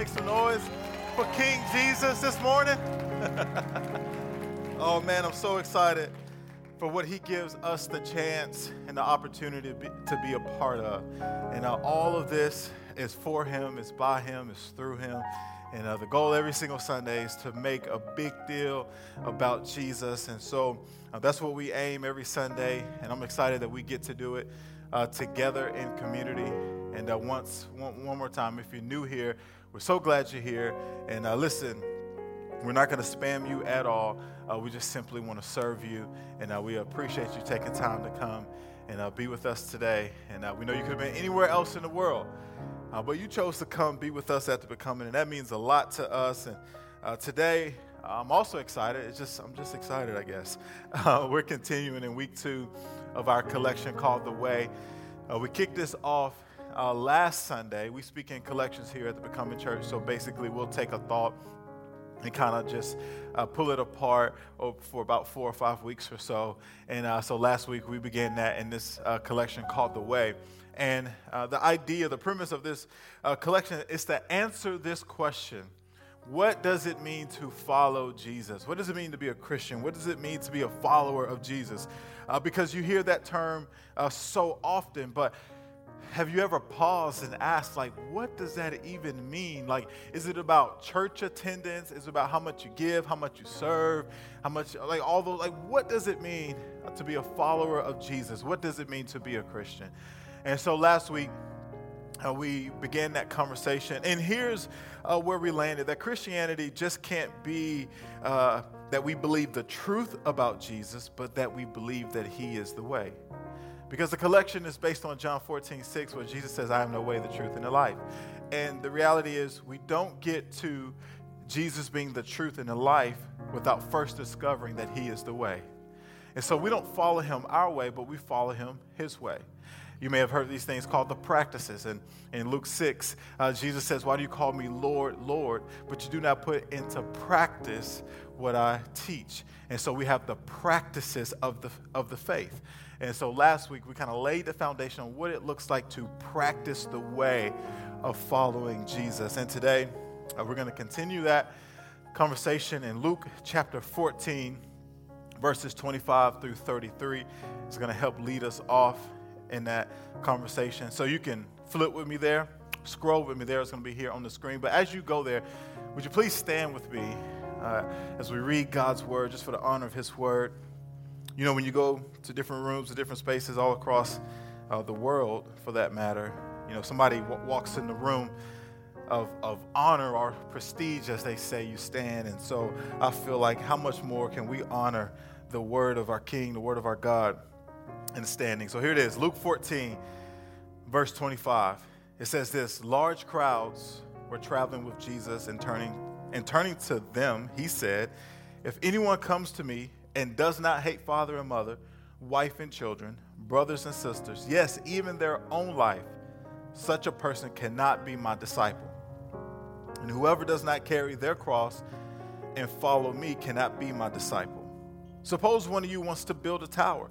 make some noise for King Jesus this morning? oh man, I'm so excited for what he gives us the chance and the opportunity to be, to be a part of. And uh, all of this is for him, it's by him, it's through him. And uh, the goal every single Sunday is to make a big deal about Jesus. And so uh, that's what we aim every Sunday. And I'm excited that we get to do it uh, together in community. And uh, once, one, one, more time, if you're new here, we're so glad you're here. And uh, listen, we're not going to spam you at all. Uh, we just simply want to serve you. And we appreciate you taking time to come and be with us today. And we know you could have been anywhere else in the world. Uh, but you chose to come be with us at the becoming, and that means a lot to us. And uh, today, I'm also excited. It's just I'm just excited, I guess. Uh, we're continuing in week two of our collection called The Way. Uh, we kicked this off uh, last Sunday. We speak in collections here at the Becoming Church, so basically, we'll take a thought and kind of just uh, pull it apart for about four or five weeks or so. And uh, so last week we began that in this uh, collection called The Way. And uh, the idea, the premise of this uh, collection is to answer this question What does it mean to follow Jesus? What does it mean to be a Christian? What does it mean to be a follower of Jesus? Uh, because you hear that term uh, so often, but have you ever paused and asked, like, what does that even mean? Like, is it about church attendance? Is it about how much you give, how much you serve, how much, like, all those, like, what does it mean to be a follower of Jesus? What does it mean to be a Christian? And so last week, uh, we began that conversation. And here's uh, where we landed that Christianity just can't be uh, that we believe the truth about Jesus, but that we believe that He is the way. Because the collection is based on John 14, 6, where Jesus says, I am the way, the truth, and the life. And the reality is, we don't get to Jesus being the truth and the life without first discovering that He is the way. And so we don't follow Him our way, but we follow Him His way. You may have heard these things called the practices. And in Luke 6, uh, Jesus says, Why do you call me Lord, Lord, but you do not put into practice what I teach? And so we have the practices of the, of the faith. And so last week, we kind of laid the foundation on what it looks like to practice the way of following Jesus. And today, uh, we're going to continue that conversation in Luke chapter 14, verses 25 through 33. It's going to help lead us off in that conversation. So you can flip with me there, scroll with me there. It's going to be here on the screen. But as you go there, would you please stand with me uh, as we read God's word, just for the honor of His word? You know, when you go to different rooms, to different spaces all across uh, the world, for that matter, you know, somebody w- walks in the room of, of honor or prestige, as they say, you stand. And so I feel like how much more can we honor the word of our King, the word of our God? And standing. So here it is Luke 14, verse 25. It says this Large crowds were traveling with Jesus and turning, and turning to them, he said, If anyone comes to me and does not hate father and mother, wife and children, brothers and sisters, yes, even their own life, such a person cannot be my disciple. And whoever does not carry their cross and follow me cannot be my disciple. Suppose one of you wants to build a tower.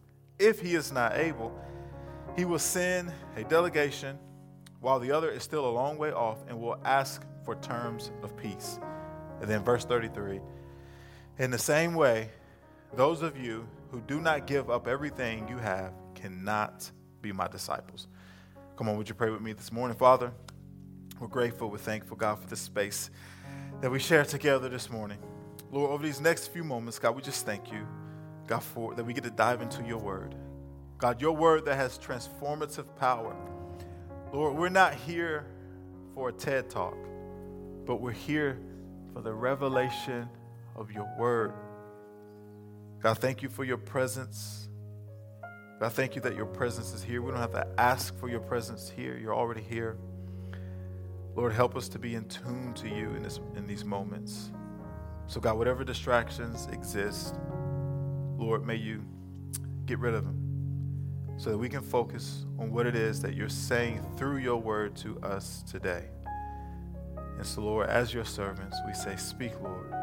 If he is not able, he will send a delegation while the other is still a long way off and will ask for terms of peace. And then, verse 33 In the same way, those of you who do not give up everything you have cannot be my disciples. Come on, would you pray with me this morning, Father? We're grateful, we're thankful, God, for this space that we share together this morning. Lord, over these next few moments, God, we just thank you. God, for that we get to dive into your word. God, your word that has transformative power. Lord, we're not here for a TED talk, but we're here for the revelation of your word. God, thank you for your presence. God, thank you that your presence is here. We don't have to ask for your presence here, you're already here. Lord, help us to be in tune to you in, this, in these moments. So, God, whatever distractions exist, Lord, may you get rid of them so that we can focus on what it is that you're saying through your word to us today. And so, Lord, as your servants, we say, Speak, Lord,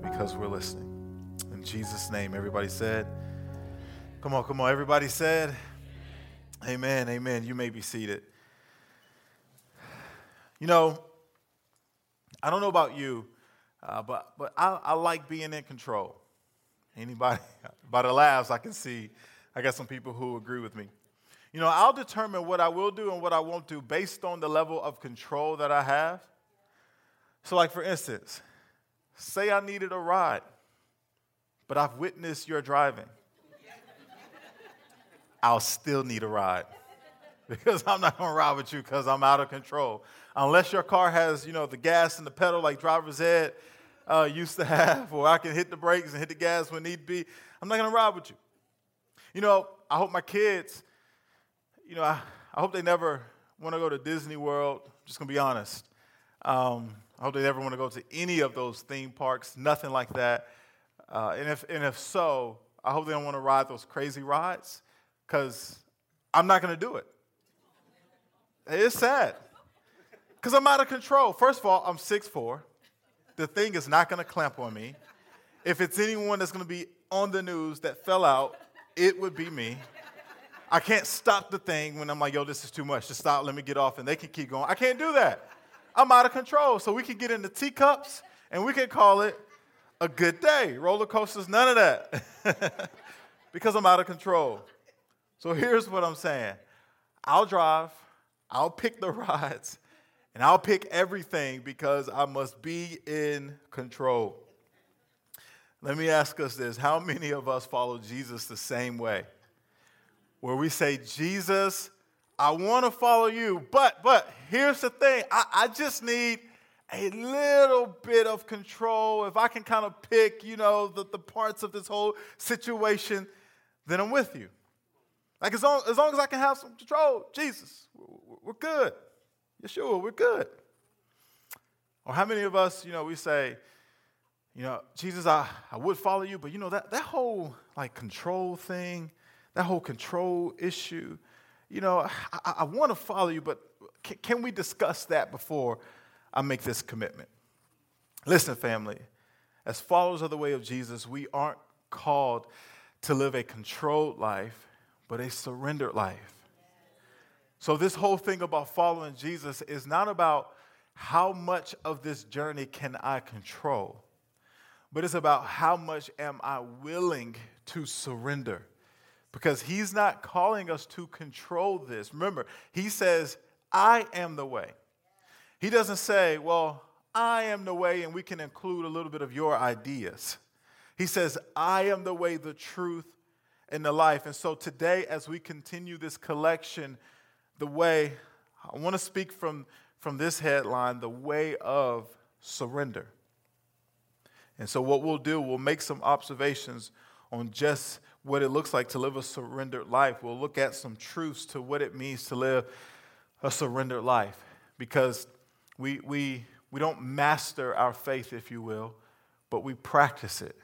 because we're listening. In Jesus' name, everybody said, Come on, come on. Everybody said, Amen, amen. You may be seated. You know, I don't know about you, uh, but, but I, I like being in control. Anybody? By the laughs, I can see I got some people who agree with me. You know, I'll determine what I will do and what I won't do based on the level of control that I have. So, like for instance, say I needed a ride, but I've witnessed your driving. I'll still need a ride because I'm not going to ride with you because I'm out of control. Unless your car has, you know, the gas and the pedal like driver's ed uh, used to have, or I can hit the brakes and hit the gas when need be, I'm not going to ride with you. You know, I hope my kids, you know, I, I hope they never want to go to Disney World. I'm just going to be honest. Um, I hope they never want to go to any of those theme parks, nothing like that. Uh, and, if, and if so, I hope they don't want to ride those crazy rides because I'm not going to do it. It's sad because I'm out of control. First of all, I'm 6'4. The thing is not going to clamp on me. If it's anyone that's going to be on the news that fell out, it would be me. I can't stop the thing when I'm like, yo, this is too much. Just stop, let me get off, and they can keep going. I can't do that. I'm out of control. So we can get into teacups and we can call it a good day. Roller coasters, none of that. because I'm out of control. So here's what I'm saying I'll drive, I'll pick the rides, and I'll pick everything because I must be in control. Let me ask us this How many of us follow Jesus the same way? Where we say, Jesus, I want to follow you, but but here's the thing. I, I just need a little bit of control. If I can kind of pick, you know, the, the parts of this whole situation, then I'm with you. Like as long, as long as I can have some control, Jesus, we're good. Yeshua, we're good. Or how many of us, you know, we say, you know, Jesus, I, I would follow you, but you know, that, that whole like control thing, that whole control issue, you know, I, I want to follow you, but can, can we discuss that before I make this commitment? Listen, family, as followers of the way of Jesus, we aren't called to live a controlled life, but a surrendered life. So, this whole thing about following Jesus is not about how much of this journey can I control, but it's about how much am I willing to surrender. Because he's not calling us to control this. Remember, he says, I am the way. He doesn't say, well, I am the way, and we can include a little bit of your ideas. He says, I am the way, the truth, and the life. And so today, as we continue this collection, the way, I want to speak from, from this headline, the way of surrender. And so, what we'll do, we'll make some observations on just what it looks like to live a surrendered life. We'll look at some truths to what it means to live a surrendered life because we, we, we don't master our faith, if you will, but we practice it.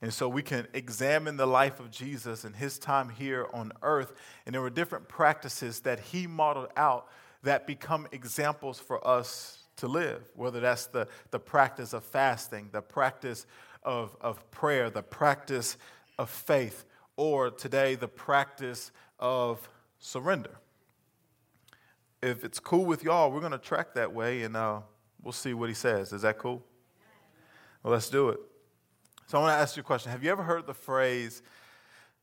And so we can examine the life of Jesus and his time here on earth. And there were different practices that he modeled out that become examples for us to live, whether that's the, the practice of fasting, the practice of, of prayer, the practice of faith, or today, the practice of surrender. If it's cool with y'all, we're going to track that way and uh, we'll see what he says. Is that cool? Well, let's do it. So I want to ask you a question. Have you ever heard the phrase,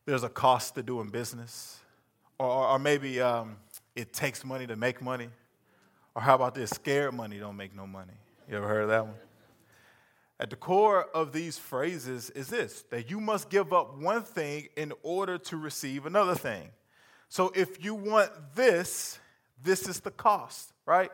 there's a cost to doing business? Or, or maybe um, it takes money to make money? Or how about this, scared money don't make no money? You ever heard of that one? At the core of these phrases is this that you must give up one thing in order to receive another thing. So if you want this, this is the cost, right?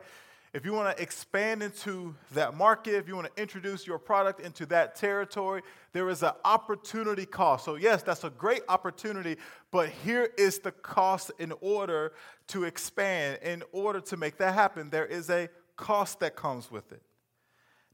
If you want to expand into that market, if you want to introduce your product into that territory, there is an opportunity cost. So, yes, that's a great opportunity, but here is the cost in order to expand. In order to make that happen, there is a cost that comes with it.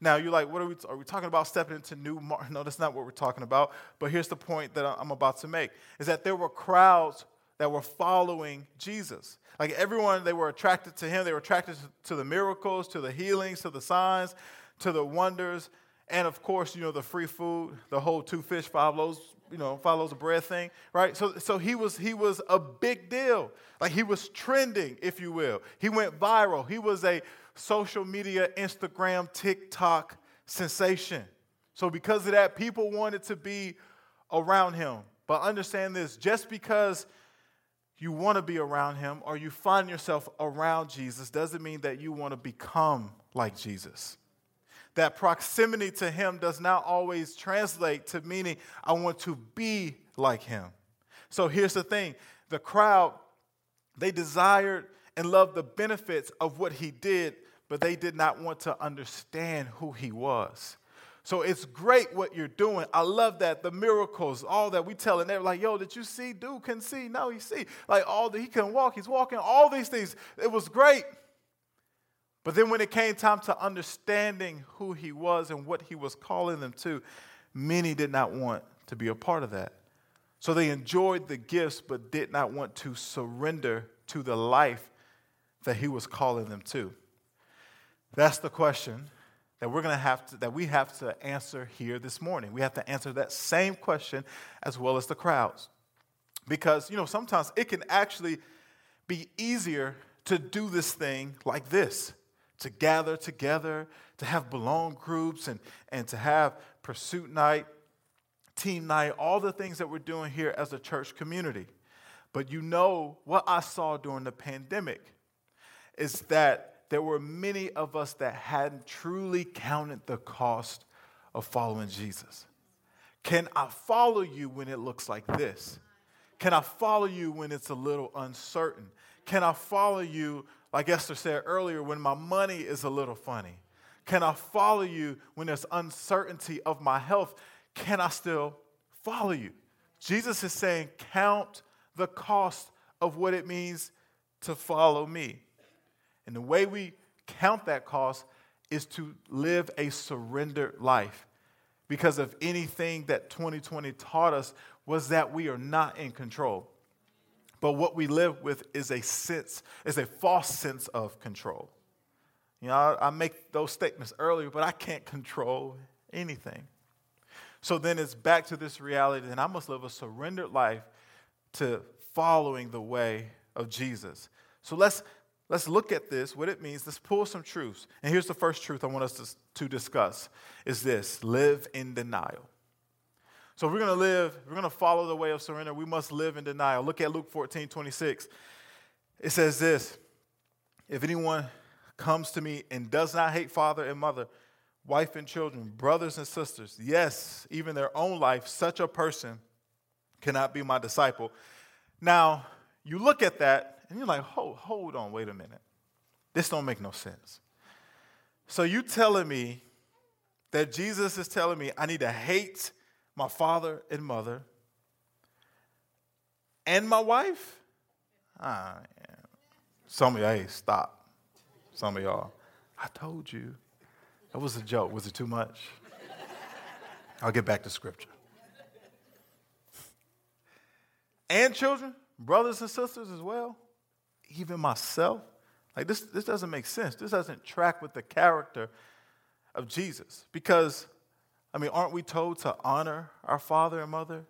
Now, you're like, what are we, are we talking about stepping into new? Mar-? No, that's not what we're talking about. But here's the point that I'm about to make is that there were crowds that were following Jesus. Like everyone, they were attracted to him. They were attracted to the miracles, to the healings, to the signs, to the wonders. And of course, you know, the free food, the whole two fish, five loaves, you know, five loaves of bread thing, right? So, so he was he was a big deal. Like he was trending, if you will. He went viral. He was a social media, Instagram, TikTok sensation. So, because of that, people wanted to be around him. But understand this just because you want to be around him or you find yourself around Jesus doesn't mean that you want to become like Jesus. That proximity to him does not always translate to meaning I want to be like him. So here's the thing the crowd, they desired and loved the benefits of what he did, but they did not want to understand who he was. So it's great what you're doing. I love that. The miracles, all that we tell, and they're like, yo, did you see? Dude can see. No, he see. Like all the, he can walk, he's walking, all these things. It was great. But then when it came time to understanding who he was and what he was calling them to, many did not want to be a part of that. So they enjoyed the gifts, but did not want to surrender to the life that he was calling them to. That's the question that we're going to have to that we have to answer here this morning. We have to answer that same question as well as the crowds. Because, you know, sometimes it can actually be easier to do this thing like this to gather together, to have belong groups, and, and to have pursuit night, team night, all the things that we're doing here as a church community. But you know what I saw during the pandemic is that there were many of us that hadn't truly counted the cost of following Jesus. Can I follow you when it looks like this? Can I follow you when it's a little uncertain? Can I follow you, like Esther said earlier, when my money is a little funny? Can I follow you when there's uncertainty of my health? Can I still follow you? Jesus is saying, count the cost of what it means to follow me. And the way we count that cost is to live a surrendered life. Because of anything that 2020 taught us was that we are not in control. But what we live with is a sense, is a false sense of control. You know, I, I make those statements earlier, but I can't control anything. So then it's back to this reality and I must live a surrendered life to following the way of Jesus. So let's Let's look at this, what it means. Let's pull some truths. And here's the first truth I want us to, to discuss is this live in denial. So we're going to live, we're going to follow the way of surrender, we must live in denial. Look at Luke 14, 26. It says this If anyone comes to me and does not hate father and mother, wife and children, brothers and sisters, yes, even their own life, such a person cannot be my disciple. Now, you look at that and you're like, hold, hold on, wait a minute. This don't make no sense. So you telling me that Jesus is telling me I need to hate my father and mother and my wife? Ah, yeah. Some of y'all, hey, stop. Some of y'all, I told you. That was a joke. Was it too much? I'll get back to scripture. And children, brothers and sisters as well even myself? Like, this, this doesn't make sense. This doesn't track with the character of Jesus. Because, I mean, aren't we told to honor our father and mother?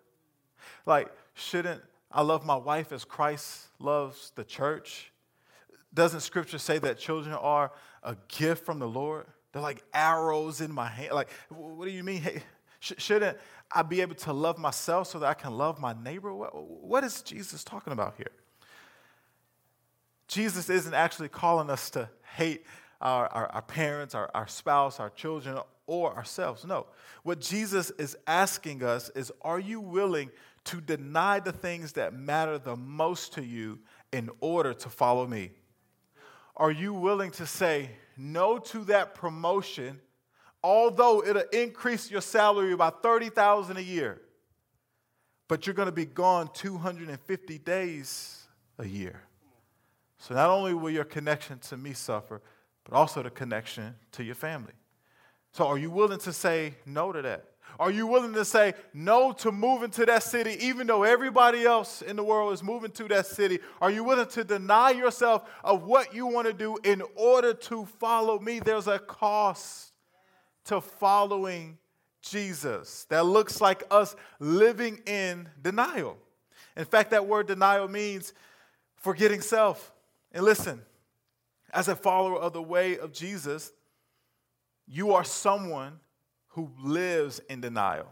Like, shouldn't I love my wife as Christ loves the church? Doesn't scripture say that children are a gift from the Lord? They're like arrows in my hand. Like, what do you mean? Hey, shouldn't I be able to love myself so that I can love my neighbor? what is Jesus talking about here? Jesus isn't actually calling us to hate our, our, our, parents, our, our spouse, our children, or ourselves. No. What Jesus is asking us is are you willing to deny the things that matter the most to you in order to follow me? Are you willing to say no to that promotion, although it'll increase your salary by 30,000 a year, but you're going to be gone 250 days a year? So not only will your connection to me suffer, but also the connection to your family. So, are you willing to say no to that? Are you willing to say no to moving to that city, even though everybody else in the world is moving to that city? Are you willing to deny yourself of what you want to do in order to follow me? There's a cost to following Jesus that looks like us living in denial. In fact, that word denial means forgetting self. And listen, as a follower of the way of Jesus, you are someone who lives in denial.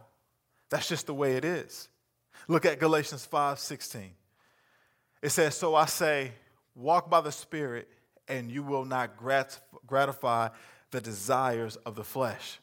That's just the way it is. Look at Galatians 5 16. It says, So I say, walk by the Spirit, and you will not gratify the desires of the flesh.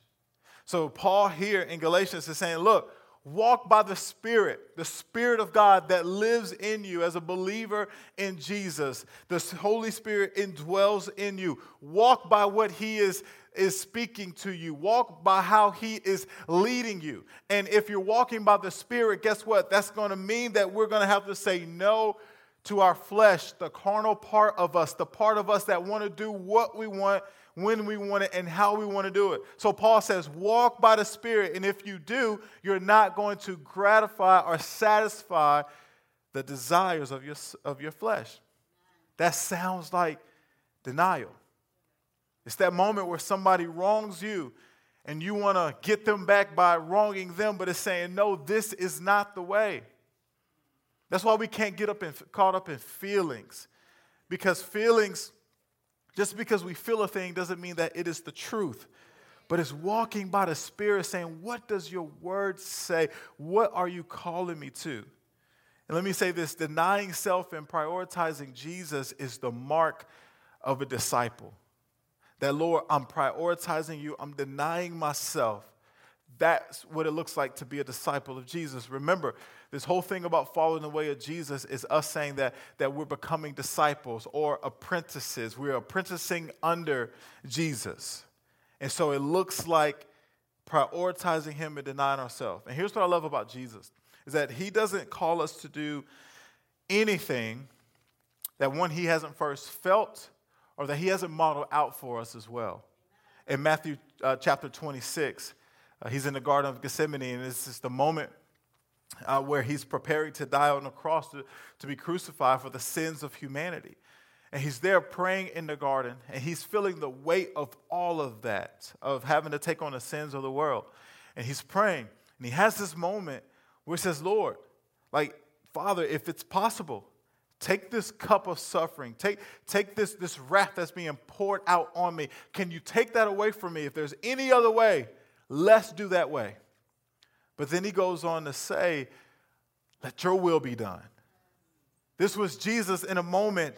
So, Paul here in Galatians is saying, Look, walk by the Spirit, the Spirit of God that lives in you as a believer in Jesus. The Holy Spirit indwells in you. Walk by what He is is speaking to you. Walk by how He is leading you. And if you're walking by the Spirit, guess what? That's going to mean that we're going to have to say no to our flesh, the carnal part of us, the part of us that want to do what we want, when we want it, and how we want to do it. So Paul says, walk by the Spirit. And if you do, you're not going to gratify or satisfy the desires of your, of your flesh. That sounds like denial. It's that moment where somebody wrongs you and you want to get them back by wronging them, but it's saying, no, this is not the way. That's why we can't get up and caught up in feelings. Because feelings, just because we feel a thing doesn't mean that it is the truth. But it's walking by the Spirit saying, What does your word say? What are you calling me to? And let me say this denying self and prioritizing Jesus is the mark of a disciple. That, Lord, I'm prioritizing you, I'm denying myself. That's what it looks like to be a disciple of Jesus. Remember, this whole thing about following the way of Jesus is us saying that, that we're becoming disciples or apprentices. We're apprenticing under Jesus. And so it looks like prioritizing Him and denying ourselves. And here's what I love about Jesus is that He doesn't call us to do anything that one, He hasn't first felt or that he hasn't modeled out for us as well. In Matthew uh, chapter 26, uh, he's in the Garden of Gethsemane, and this is the moment uh, where he's preparing to die on the cross to, to be crucified for the sins of humanity. And he's there praying in the garden, and he's feeling the weight of all of that, of having to take on the sins of the world. And he's praying, and he has this moment where he says, Lord, like, Father, if it's possible, Take this cup of suffering. Take, take this, this wrath that's being poured out on me. Can you take that away from me? If there's any other way, let's do that way. But then he goes on to say, Let your will be done. This was Jesus in a moment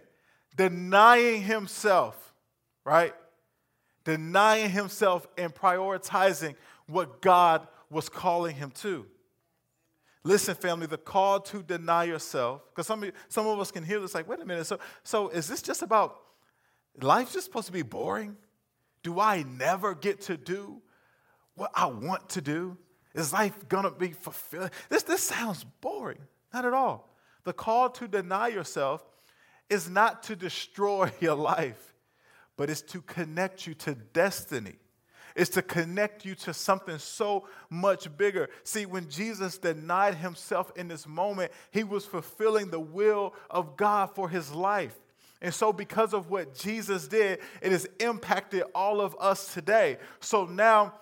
denying himself, right? Denying himself and prioritizing what God was calling him to. Listen, family, the call to deny yourself, because some, of, some of us can hear this like, wait a minute, so, so is this just about life's just supposed to be boring? Do I never get to do what I want to do? Is life gonna be fulfilled? This, this sounds boring. Not at all. The call to deny yourself is not to destroy your life, but it's to connect you to destiny is to connect you to something so much bigger. See, when Jesus denied himself in this moment, he was fulfilling the will of God for his life. And so, because of what Jesus did, it has impacted all of us today. So now,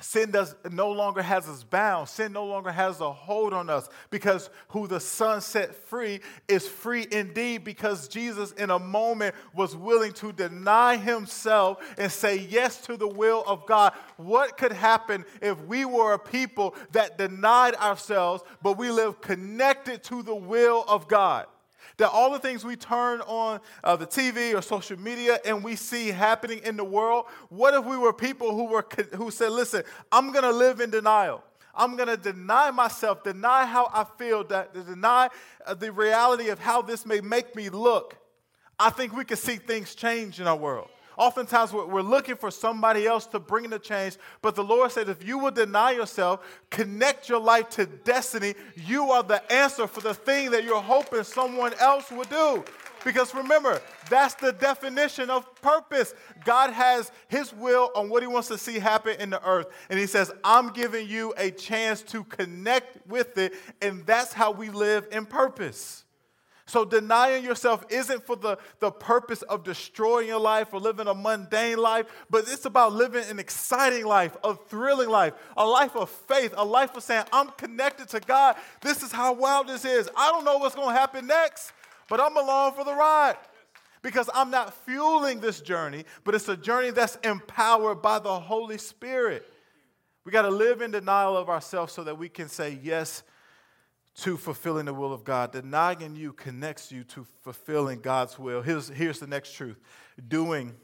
Sin does no longer has us bound. Sin no longer has a hold on us because who the Son set free is free indeed because Jesus in a moment was willing to deny himself and say yes to the will of God. What could happen if we were a people that denied ourselves but we live connected to the will of God? That all the things we turn on uh, the TV or social media and we see happening in the world, what if we were people who, were, who said, listen, I'm going to live in denial. I'm going to deny myself, deny how I feel, deny uh, the reality of how this may make me look. I think we could see things change in our world. Oftentimes, we're looking for somebody else to bring the change, but the Lord said, if you will deny yourself, connect your life to destiny, you are the answer for the thing that you're hoping someone else will do. Because remember, that's the definition of purpose. God has His will on what He wants to see happen in the earth. And He says, I'm giving you a chance to connect with it. And that's how we live in purpose. So denying yourself isn't for the, the purpose of destroying your life or living a mundane life, but it's about living an exciting life, a thrilling life, a life of faith, a life of saying, I'm connected to God. This is how wild this is. I don't know what's going to happen next, but I'm along for the ride. Because I'm not fueling this journey, but it's a journey that's empowered by the Holy Spirit. We got to live in denial of ourselves so that we can say yes to fulfilling the will of God. Denying you connects you to fulfilling God's will. Here's, here's the next truth doing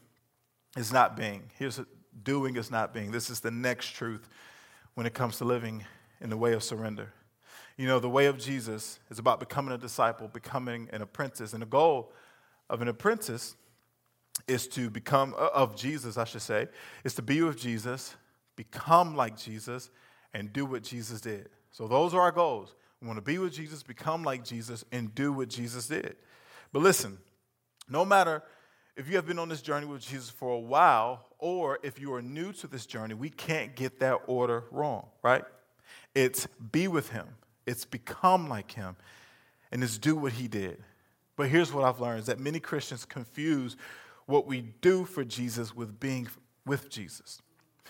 is not being. Here's a, doing is not being. This is the next truth when it comes to living in the way of surrender. You know, the way of Jesus is about becoming a disciple, becoming an apprentice. And the goal of an apprentice is to become, uh, of Jesus, I should say, is to be with Jesus, become like Jesus, and do what Jesus did. So those are our goals. Want to be with Jesus, become like Jesus, and do what Jesus did. But listen, no matter if you have been on this journey with Jesus for a while, or if you are new to this journey, we can't get that order wrong, right? It's be with him, it's become like him, and it's do what he did. But here's what I've learned is that many Christians confuse what we do for Jesus with being with Jesus.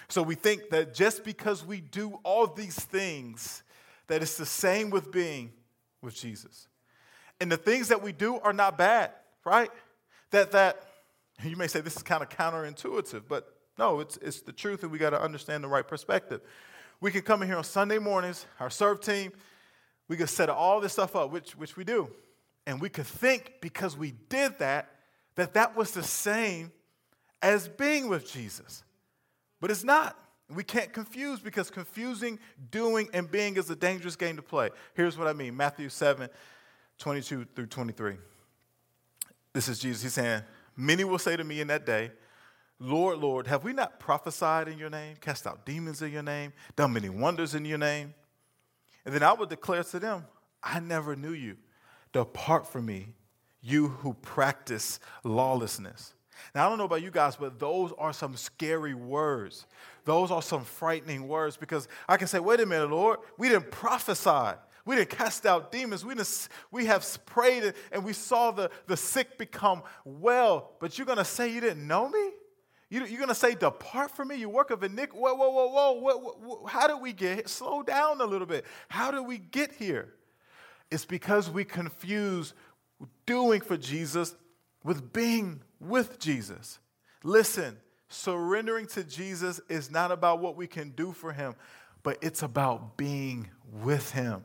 So we think that just because we do all these things, that it's the same with being with Jesus. And the things that we do are not bad, right? That that you may say this is kind of counterintuitive, but no, it's it's the truth, and we got to understand the right perspective. We can come in here on Sunday mornings, our serve team, we could set all this stuff up, which which we do, and we could think because we did that that that was the same as being with Jesus, but it's not. We can't confuse because confusing doing and being is a dangerous game to play. Here's what I mean Matthew 7 22 through 23. This is Jesus. He's saying, Many will say to me in that day, Lord, Lord, have we not prophesied in your name, cast out demons in your name, done many wonders in your name? And then I would declare to them, I never knew you. Depart from me, you who practice lawlessness. Now, I don't know about you guys, but those are some scary words. Those are some frightening words because I can say, wait a minute, Lord, we didn't prophesy. We didn't cast out demons. We, didn't, we have prayed and we saw the, the sick become well. But you're going to say you didn't know me? You, are going to say, depart from me, you work of iniquity. Whoa, whoa, whoa, whoa. How did we get here? Slow down a little bit. How did we get here? It's because we confuse doing for Jesus with being with Jesus. Listen, surrendering to Jesus is not about what we can do for him, but it's about being with him.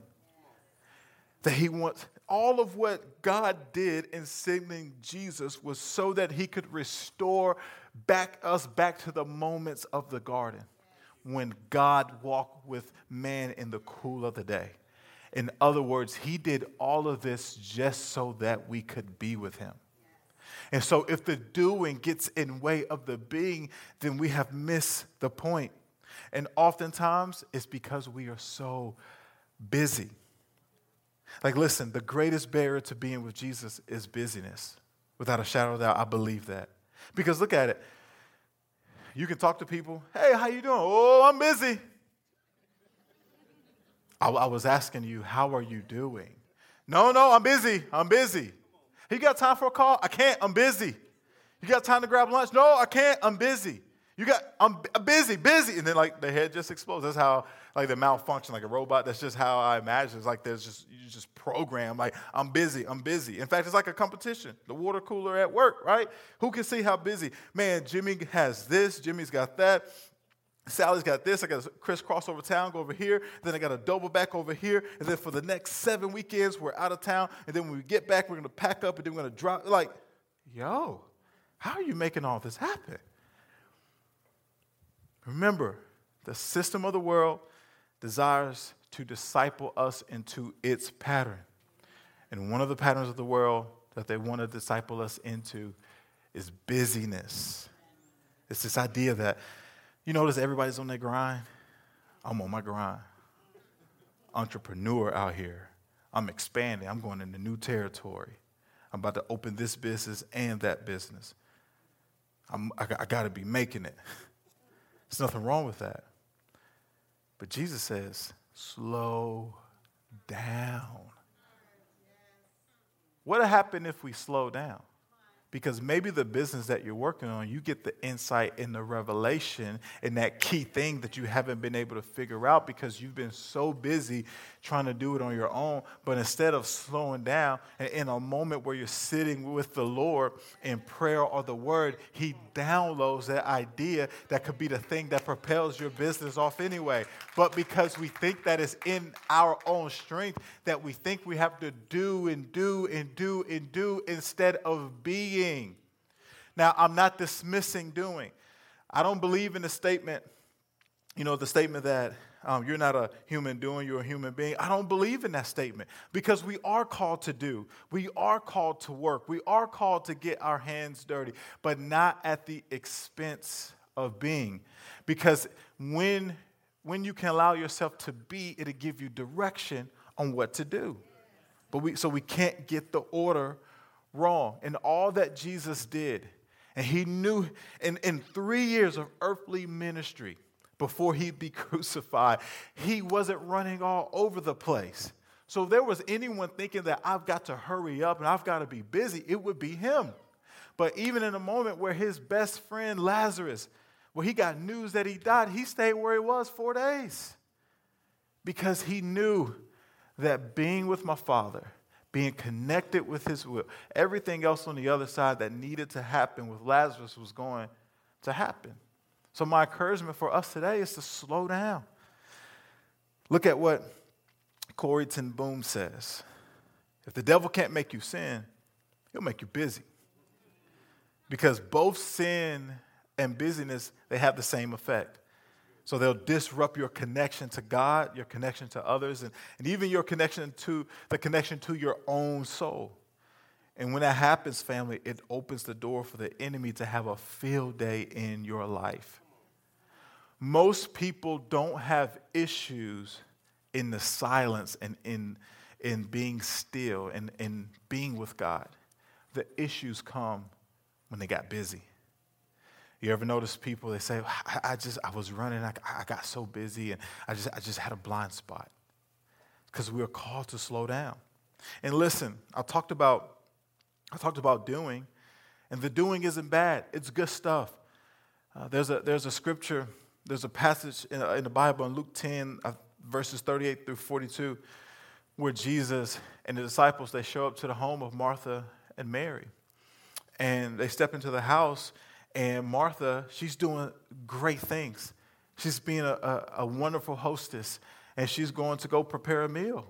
That he wants all of what God did in sending Jesus was so that he could restore back us back to the moments of the garden when God walked with man in the cool of the day. In other words, he did all of this just so that we could be with him. And so if the doing gets in way of the being, then we have missed the point. And oftentimes it's because we are so busy. Like, listen, the greatest barrier to being with Jesus is busyness. Without a shadow of doubt, I believe that. Because look at it. You can talk to people, hey, how you doing? Oh, I'm busy. I, I was asking you, how are you doing? No, no, I'm busy. I'm busy. You got time for a call? I can't. I'm busy. You got time to grab lunch? No, I can't. I'm busy. You got, I'm busy, busy. And then like the head just explodes. That's how like the malfunction, like a robot. That's just how I imagine. It's like there's just, you just program like I'm busy, I'm busy. In fact, it's like a competition. The water cooler at work, right? Who can see how busy? Man, Jimmy has this, Jimmy's got that. Sally's got this. I got to crisscross over town, go over here. Then I got to double back over here. And then for the next seven weekends, we're out of town. And then when we get back, we're going to pack up and then we're going to drop. Like, yo, how are you making all this happen? Remember, the system of the world desires to disciple us into its pattern. And one of the patterns of the world that they want to disciple us into is busyness. It's this idea that you notice everybody's on their grind? I'm on my grind. Entrepreneur out here. I'm expanding. I'm going into new territory. I'm about to open this business and that business. I'm, I, I got to be making it. There's nothing wrong with that. But Jesus says, slow down. What would happen if we slow down? Because maybe the business that you're working on, you get the insight and the revelation and that key thing that you haven't been able to figure out because you've been so busy trying to do it on your own. But instead of slowing down and in a moment where you're sitting with the Lord in prayer or the word, He downloads that idea that could be the thing that propels your business off anyway. But because we think that it's in our own strength, that we think we have to do and do and do and do instead of being Now, I'm not dismissing doing. I don't believe in the statement, you know, the statement that um, you're not a human doing, you're a human being. I don't believe in that statement because we are called to do. We are called to work. We are called to get our hands dirty, but not at the expense of being. Because when, when you can allow yourself to be, it'll give you direction on what to do. But we, so we can't get the order wrong in all that Jesus did. And he knew in, in three years of earthly ministry before he'd be crucified, he wasn't running all over the place. So if there was anyone thinking that I've got to hurry up and I've got to be busy, it would be him. But even in a moment where his best friend Lazarus, where he got news that he died, he stayed where he was four days because he knew that being with my father being connected with his will. Everything else on the other side that needed to happen with Lazarus was going to happen. So, my encouragement for us today is to slow down. Look at what Corrie ten Boom says. If the devil can't make you sin, he'll make you busy. Because both sin and busyness, they have the same effect. So they'll disrupt your connection to God, your connection to others, and, and even your connection to the connection to your own soul. And when that happens, family, it opens the door for the enemy to have a field day in your life. Most people don't have issues in the silence and in, in being still and in being with God. The issues come when they got busy. You ever notice people, they say, I, I just, I was running, I, I got so busy, and I just, I just had a blind spot. Because we are called to slow down. And listen, I talked about, I talked about doing, and the doing isn't bad. It's good stuff. Uh, there's, a, there's a scripture, there's a passage in, in the Bible in Luke 10, uh, verses 38 through 42, where Jesus and the disciples, they show up to the home of Martha and Mary. And they step into the house, and Martha, she's doing great things. She's being a, a, a wonderful hostess, and she's going to go prepare a meal.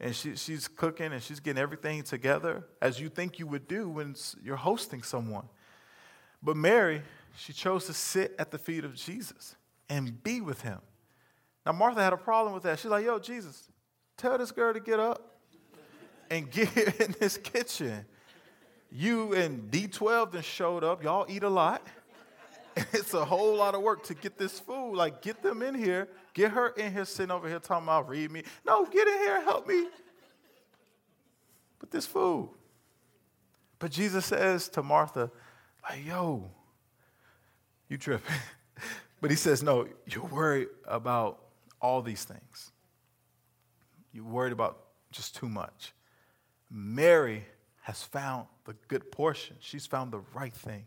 And she, she's cooking and she's getting everything together as you think you would do when you're hosting someone. But Mary, she chose to sit at the feet of Jesus and be with him. Now, Martha had a problem with that. She's like, Yo, Jesus, tell this girl to get up and get in this kitchen. You and D12 then showed up. Y'all eat a lot. it's a whole lot of work to get this food. Like, get them in here. Get her in here sitting over here talking about read me. No, get in here, help me with this food. But Jesus says to Martha, like, yo, you tripping. but he says, no, you're worried about all these things. You're worried about just too much. Mary has found the good portion. She's found the right thing.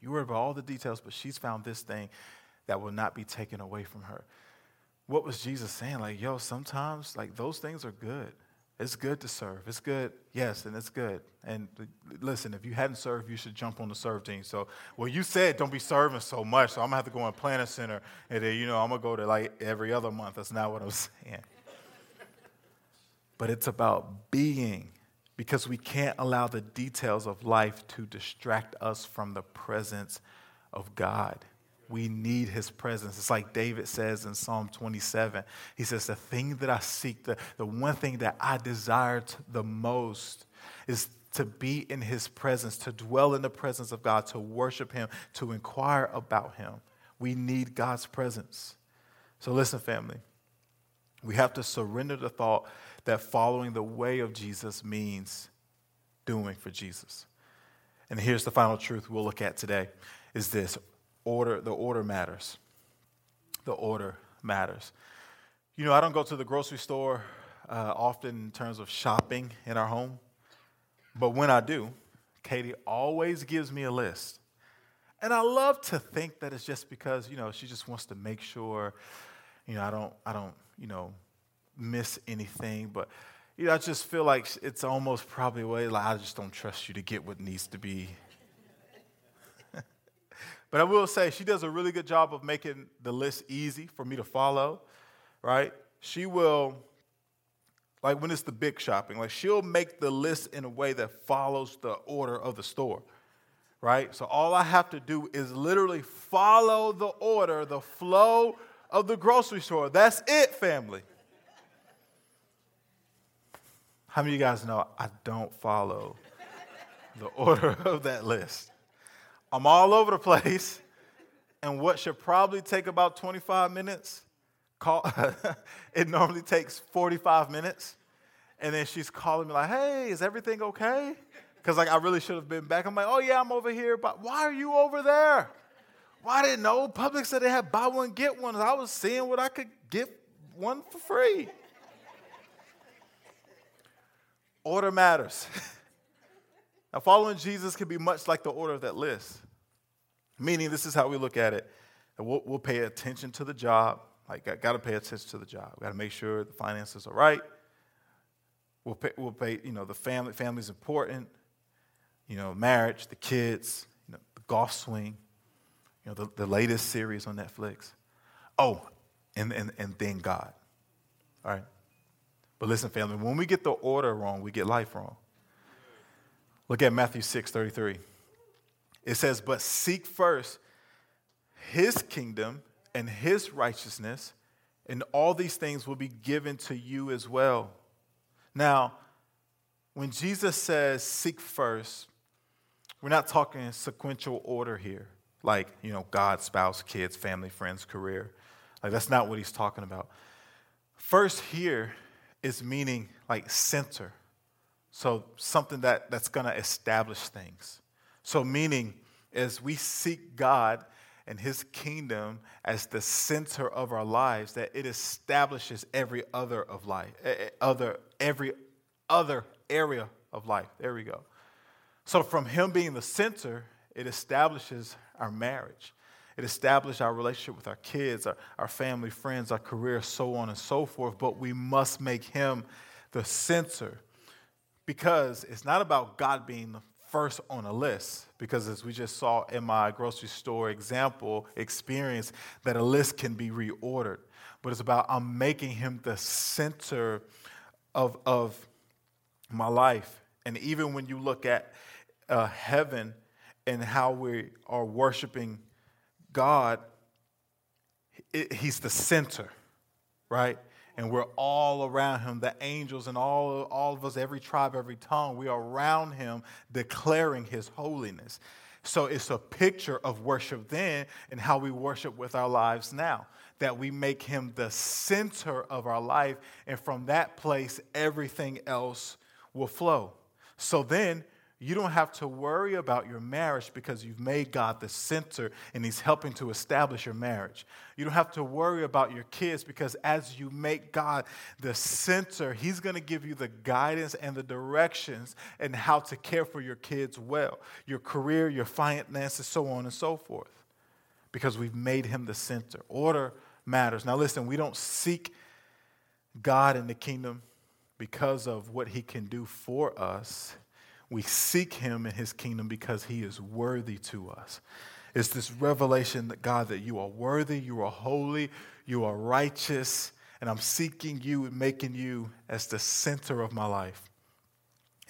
You worry about all the details, but she's found this thing that will not be taken away from her. What was Jesus saying? Like, yo, sometimes, like, those things are good. It's good to serve. It's good, yes, and it's good. And uh, listen, if you hadn't served, you should jump on the serve team. So, well, you said don't be serving so much, so I'm gonna have to go in planning center, and then you know I'm gonna go to like every other month. That's not what I'm saying. but it's about being because we can't allow the details of life to distract us from the presence of God. We need his presence. It's like David says in Psalm 27. He says, The thing that I seek, the, the one thing that I desire the most is to be in his presence, to dwell in the presence of God, to worship him, to inquire about him. We need God's presence. So, listen, family, we have to surrender the thought that following the way of Jesus means doing for Jesus. And here's the final truth we'll look at today is this order the order matters. The order matters. You know, I don't go to the grocery store uh, often in terms of shopping in our home, but when I do, Katie always gives me a list. And I love to think that it's just because, you know, she just wants to make sure, you know, I don't, I don't, you know, miss anything. But, you know, I just feel like it's almost probably way like I just don't trust you to get what needs to be. but I will say she does a really good job of making the list easy for me to follow, right? She will, like when it's the big shopping, like she'll make the list in a way that follows the order of the store right? So all I have to do is literally follow the order, the flow of the grocery store. That's it, family. How many of you guys know I don't follow the order of that list? I'm all over the place, and what should probably take about 25 minutes, call, it normally takes 45 minutes. And then she's calling me like, hey, is everything okay? Because like I really should have been back. I'm like, oh yeah, I'm over here, but why are you over there? Well, didn't know. Publix said they had buy one, get one. I was seeing what I could get one for free. Order matters. now, following Jesus can be much like the order of that list. Meaning, this is how we look at it. We'll, we'll pay attention to the job. Like, got to pay attention to the job. We got to make sure the finances are right. We'll pay, we'll pay, you know, the family, family's important you know, marriage, the kids, you know, the golf swing, you know, the, the latest series on Netflix. Oh, and, and, and then God. All right? But listen, family, when we get the order wrong, we get life wrong. Look at Matthew 6 33. It says, But seek first his kingdom and his righteousness, and all these things will be given to you as well. Now, when Jesus says seek first, we're not talking sequential order here, like, you know, God, spouse, kids, family, friends, career. Like, that's not what he's talking about. First, here is meaning like center. So, something that, that's going to establish things. So, meaning, as we seek God and his kingdom as the center of our lives, that it establishes every other of life, other, every other area of life. There we go. So, from Him being the center, it establishes our marriage. It establishes our relationship with our kids, our, our family, friends, our career, so on and so forth. But we must make Him the center because it's not about God being the first on a list. Because as we just saw in my grocery store example experience, that a list can be reordered. But it's about I'm making Him the center of, of my life. And even when you look at uh, heaven and how we are worshiping God, He's the center, right? And we're all around Him, the angels and all, all of us, every tribe, every tongue, we are around Him declaring His holiness. So it's a picture of worship then and how we worship with our lives now. That we make Him the center of our life, and from that place, everything else will flow. So then you don't have to worry about your marriage because you've made God the center and He's helping to establish your marriage. You don't have to worry about your kids because as you make God the center, He's going to give you the guidance and the directions and how to care for your kids well, your career, your finances, so on and so forth, because we've made Him the center. Order matters. Now, listen, we don't seek God in the kingdom because of what He can do for us we seek him in his kingdom because he is worthy to us. It's this revelation that God, that you are worthy, you are holy, you are righteous, and I'm seeking you and making you as the center of my life.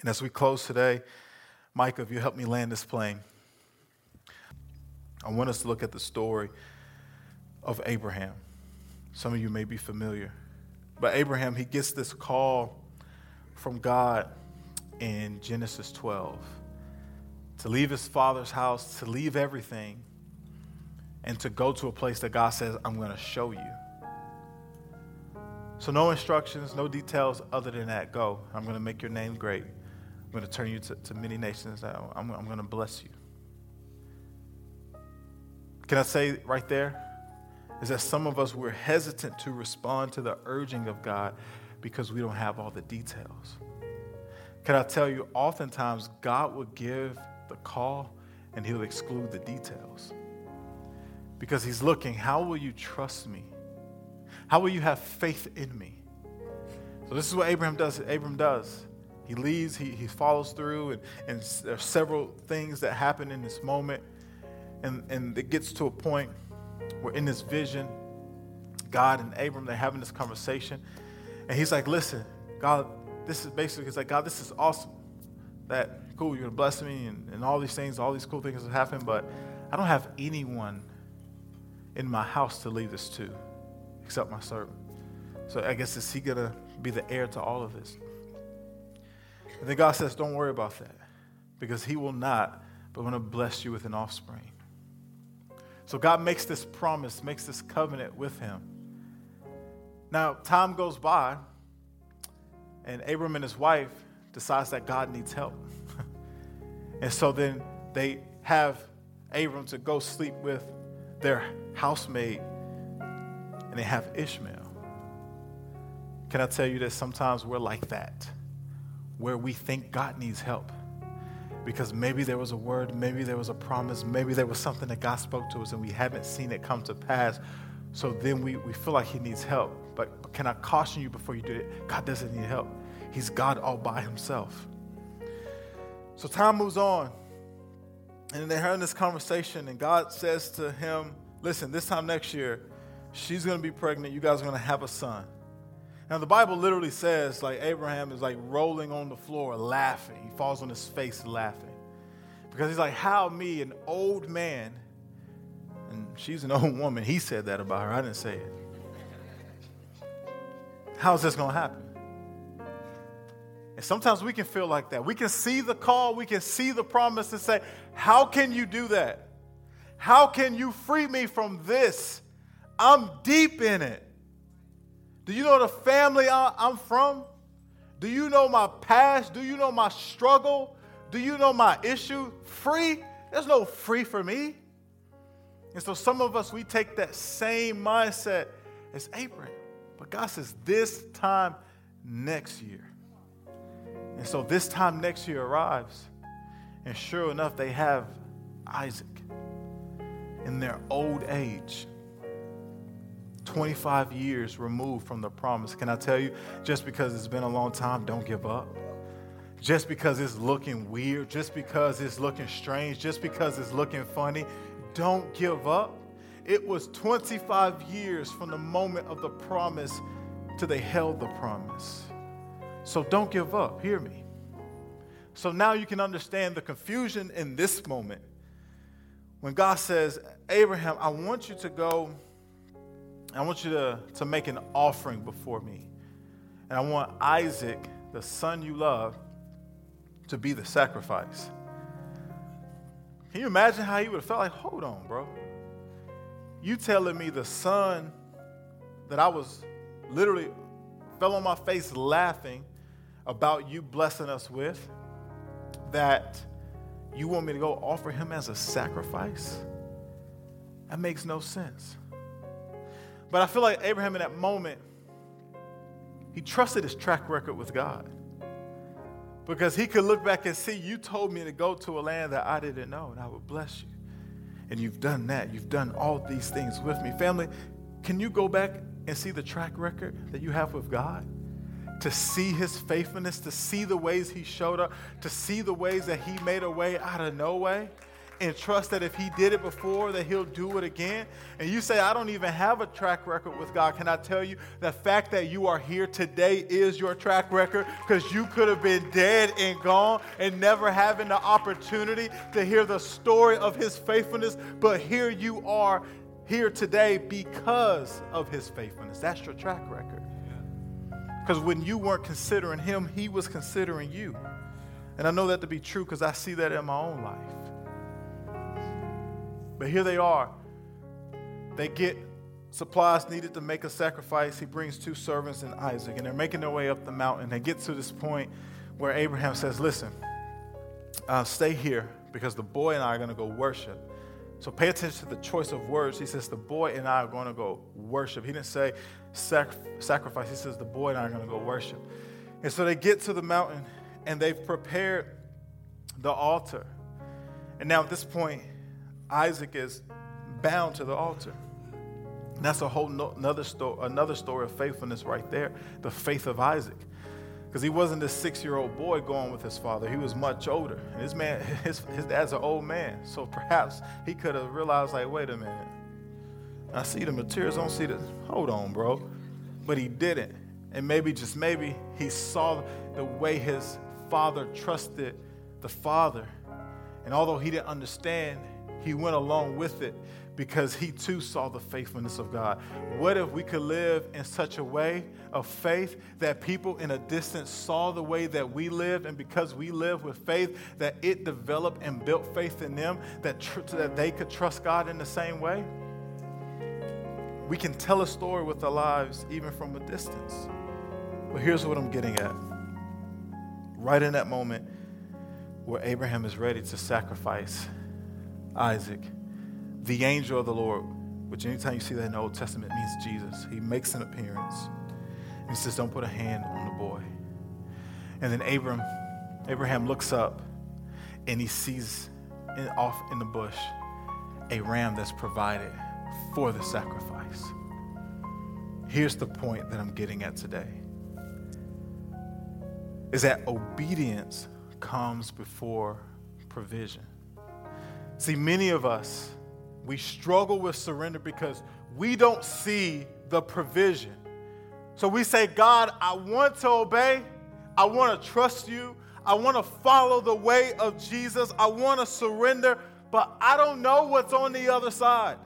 And as we close today, Micah, if you help me land this plane, I want us to look at the story of Abraham. Some of you may be familiar. But Abraham, he gets this call from God in Genesis 12 to leave his father's house, to leave everything, and to go to a place that God says, I'm going to show you. So, no instructions, no details other than that. Go. I'm going to make your name great. I'm going to turn you to, to many nations. I'm, I'm going to bless you. Can I say right there? Is that some of us, we're hesitant to respond to the urging of God because we don't have all the details. Can I tell you, oftentimes God will give the call and he'll exclude the details. Because he's looking, how will you trust me? How will you have faith in me? So this is what Abraham does. Abraham does. He leaves, he, he follows through, and, and there are several things that happen in this moment. And, and it gets to a point where in this vision, God and Abram, they're having this conversation. And he's like, listen, God, this is basically, he's like, God, this is awesome. That, cool, you're to bless me and, and all these things, all these cool things have happened, but I don't have anyone in my house to leave this to except my servant. So I guess is he to be the heir to all of this? And then God says, Don't worry about that because He will not, but I'm to bless you with an offspring. So God makes this promise, makes this covenant with him. Now, time goes by, and Abram and his wife decides that God needs help. and so then they have Abram to go sleep with their housemaid, and they have Ishmael. Can I tell you that sometimes we're like that? where we think God needs help. Because maybe there was a word, maybe there was a promise, maybe there was something that God spoke to us and we haven't seen it come to pass. So then we, we feel like He needs help. But, can I caution you before you do it? God doesn't need help, He's God all by Himself. So time moves on. And they're having this conversation, and God says to him, Listen, this time next year, she's going to be pregnant. You guys are going to have a son. Now, the Bible literally says, like, Abraham is like rolling on the floor laughing. He falls on his face laughing. Because he's like, How me, an old man, and she's an old woman. He said that about her. I didn't say it. How's this going to happen? And sometimes we can feel like that. We can see the call, we can see the promise and say, How can you do that? How can you free me from this? I'm deep in it. Do you know the family I'm from? Do you know my past? Do you know my struggle? Do you know my issue? Free? There's no free for me. And so some of us, we take that same mindset as Abraham. But God says, this time next year. And so this time next year arrives. And sure enough, they have Isaac in their old age. 25 years removed from the promise. Can I tell you, just because it's been a long time, don't give up. Just because it's looking weird, just because it's looking strange, just because it's looking funny, don't give up. It was 25 years from the moment of the promise to they held the promise. So don't give up. Hear me. So now you can understand the confusion in this moment. When God says, Abraham, I want you to go I want you to, to make an offering before me. And I want Isaac, the son you love, to be the sacrifice. Can you imagine how he would have felt like, hold on, bro? You telling me the son that I was literally fell on my face laughing about you blessing us with, that you want me to go offer him as a sacrifice? That makes no sense. But I feel like Abraham in that moment, he trusted his track record with God. Because he could look back and see, you told me to go to a land that I didn't know, and I would bless you. And you've done that. You've done all these things with me. Family, can you go back and see the track record that you have with God? To see his faithfulness, to see the ways he showed up, to see the ways that he made a way out of no way and trust that if he did it before that he'll do it again. And you say i don't even have a track record with god. Can i tell you the fact that you are here today is your track record because you could have been dead and gone and never having the opportunity to hear the story of his faithfulness. But here you are here today because of his faithfulness. That's your track record. Because when you weren't considering him he was considering you. And i know that to be true because i see that in my own life but here they are. They get supplies needed to make a sacrifice. He brings two servants and Isaac, and they're making their way up the mountain. They get to this point where Abraham says, Listen, uh, stay here because the boy and I are going to go worship. So pay attention to the choice of words. He says, The boy and I are going to go worship. He didn't say sac- sacrifice, he says, The boy and I are going to go worship. And so they get to the mountain and they've prepared the altar. And now at this point, Isaac is bound to the altar. And that's a whole no, another, story, another story of faithfulness right there the faith of Isaac. Because he wasn't this six year old boy going with his father, he was much older. And his, man, his, his dad's an old man. So perhaps he could have realized, like, wait a minute. I see the materials, I don't see the. Hold on, bro. But he didn't. And maybe, just maybe, he saw the way his father trusted the father. And although he didn't understand, he went along with it because he too saw the faithfulness of God. What if we could live in such a way of faith that people in a distance saw the way that we lived, and because we live with faith, that it developed and built faith in them that, tr- that they could trust God in the same way? We can tell a story with our lives even from a distance. But here's what I'm getting at. Right in that moment where Abraham is ready to sacrifice Isaac, the angel of the Lord, which anytime you see that in the Old Testament means Jesus, he makes an appearance. And he says, Don't put a hand on the boy. And then Abram, Abraham looks up and he sees in, off in the bush a ram that's provided for the sacrifice. Here's the point that I'm getting at today is that obedience comes before provision. See, many of us, we struggle with surrender because we don't see the provision. So we say, God, I want to obey. I want to trust you. I want to follow the way of Jesus. I want to surrender, but I don't know what's on the other side.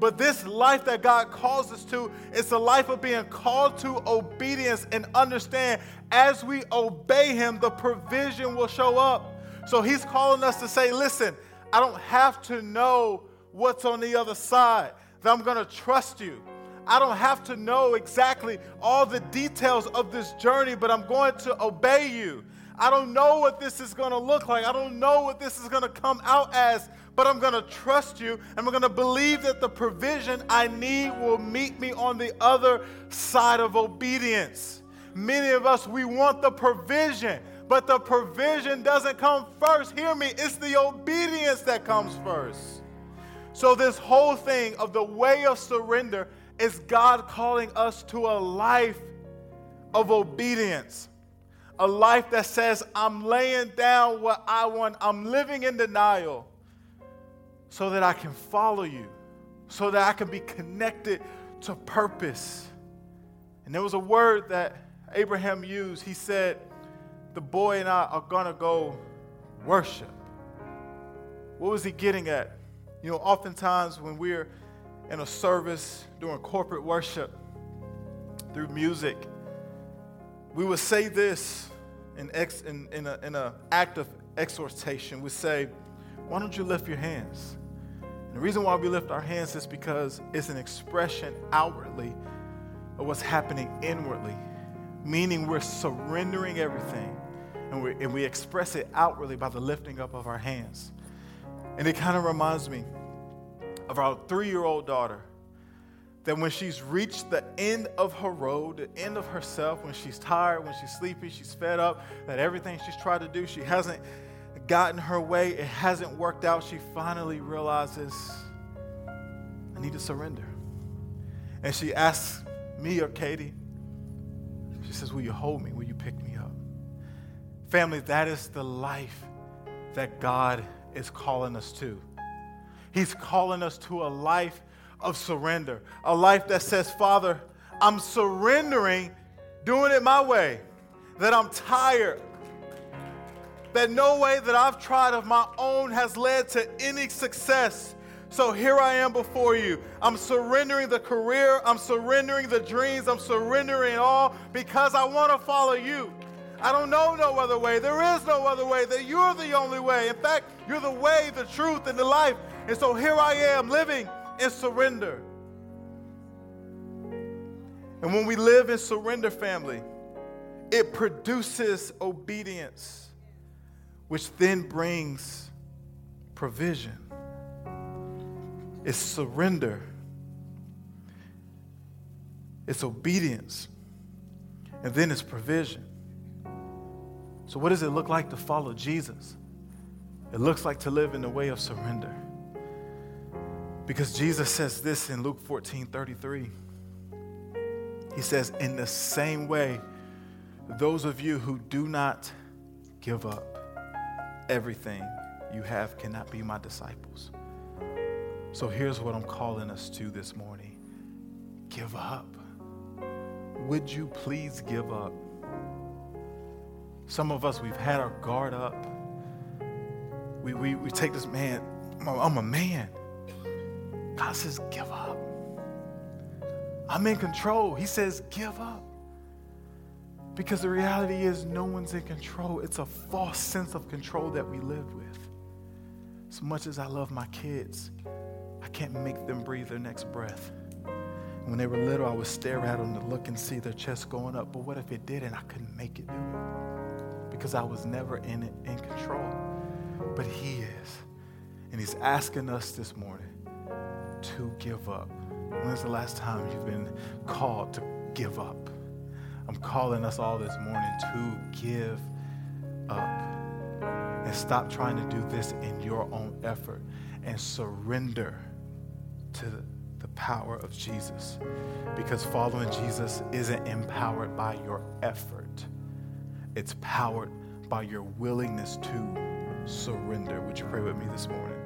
But this life that God calls us to, it's a life of being called to obedience and understand as we obey Him, the provision will show up. So He's calling us to say, listen, I don't have to know what's on the other side, that I'm going to trust you. I don't have to know exactly all the details of this journey, but I'm going to obey you. I don't know what this is going to look like. I don't know what this is going to come out as, but I'm going to trust you and I'm going to believe that the provision I need will meet me on the other side of obedience. Many of us, we want the provision, but the provision doesn't come first. Hear me, it's the obedience that comes first. So, this whole thing of the way of surrender is God calling us to a life of obedience. A life that says, I'm laying down what I want, I'm living in denial so that I can follow you, so that I can be connected to purpose. And there was a word that Abraham used. He said, The boy and I are going to go worship. What was he getting at? You know, oftentimes when we're in a service during corporate worship through music, we would say this in, ex, in, in, a, in a act of exhortation. We say, Why don't you lift your hands? And the reason why we lift our hands is because it's an expression outwardly of what's happening inwardly, meaning we're surrendering everything and we, and we express it outwardly by the lifting up of our hands. And it kind of reminds me of our three year old daughter that when she's reached the end of her road, the end of herself, when she's tired, when she's sleepy, she's fed up, that everything she's tried to do, she hasn't gotten her way, it hasn't worked out, she finally realizes, I need to surrender. And she asks me or Katie, she says, Will you hold me? Will you pick me? Family, that is the life that God is calling us to. He's calling us to a life of surrender, a life that says, Father, I'm surrendering, doing it my way, that I'm tired, that no way that I've tried of my own has led to any success. So here I am before you. I'm surrendering the career, I'm surrendering the dreams, I'm surrendering all because I want to follow you. I don't know no other way. There is no other way. That you're the only way. In fact, you're the way, the truth, and the life. And so here I am living in surrender. And when we live in surrender, family, it produces obedience, which then brings provision. It's surrender, it's obedience, and then it's provision. So, what does it look like to follow Jesus? It looks like to live in the way of surrender. Because Jesus says this in Luke 14 33. He says, In the same way, those of you who do not give up everything you have cannot be my disciples. So here's what I'm calling us to this morning give up. Would you please give up? Some of us, we've had our guard up. We, we, we take this man, I'm a man. God says, give up. I'm in control. He says, give up. Because the reality is, no one's in control. It's a false sense of control that we live with. As much as I love my kids, I can't make them breathe their next breath. When they were little, I would stare at them to look and see their chest going up. But what if it didn't? I couldn't make it do it because I was never in in control. But He is. And He's asking us this morning to give up. When's the last time you've been called to give up? I'm calling us all this morning to give up and stop trying to do this in your own effort and surrender to the power of Jesus. Because following Jesus isn't empowered by your effort, it's powered by your willingness to surrender. Would you pray with me this morning?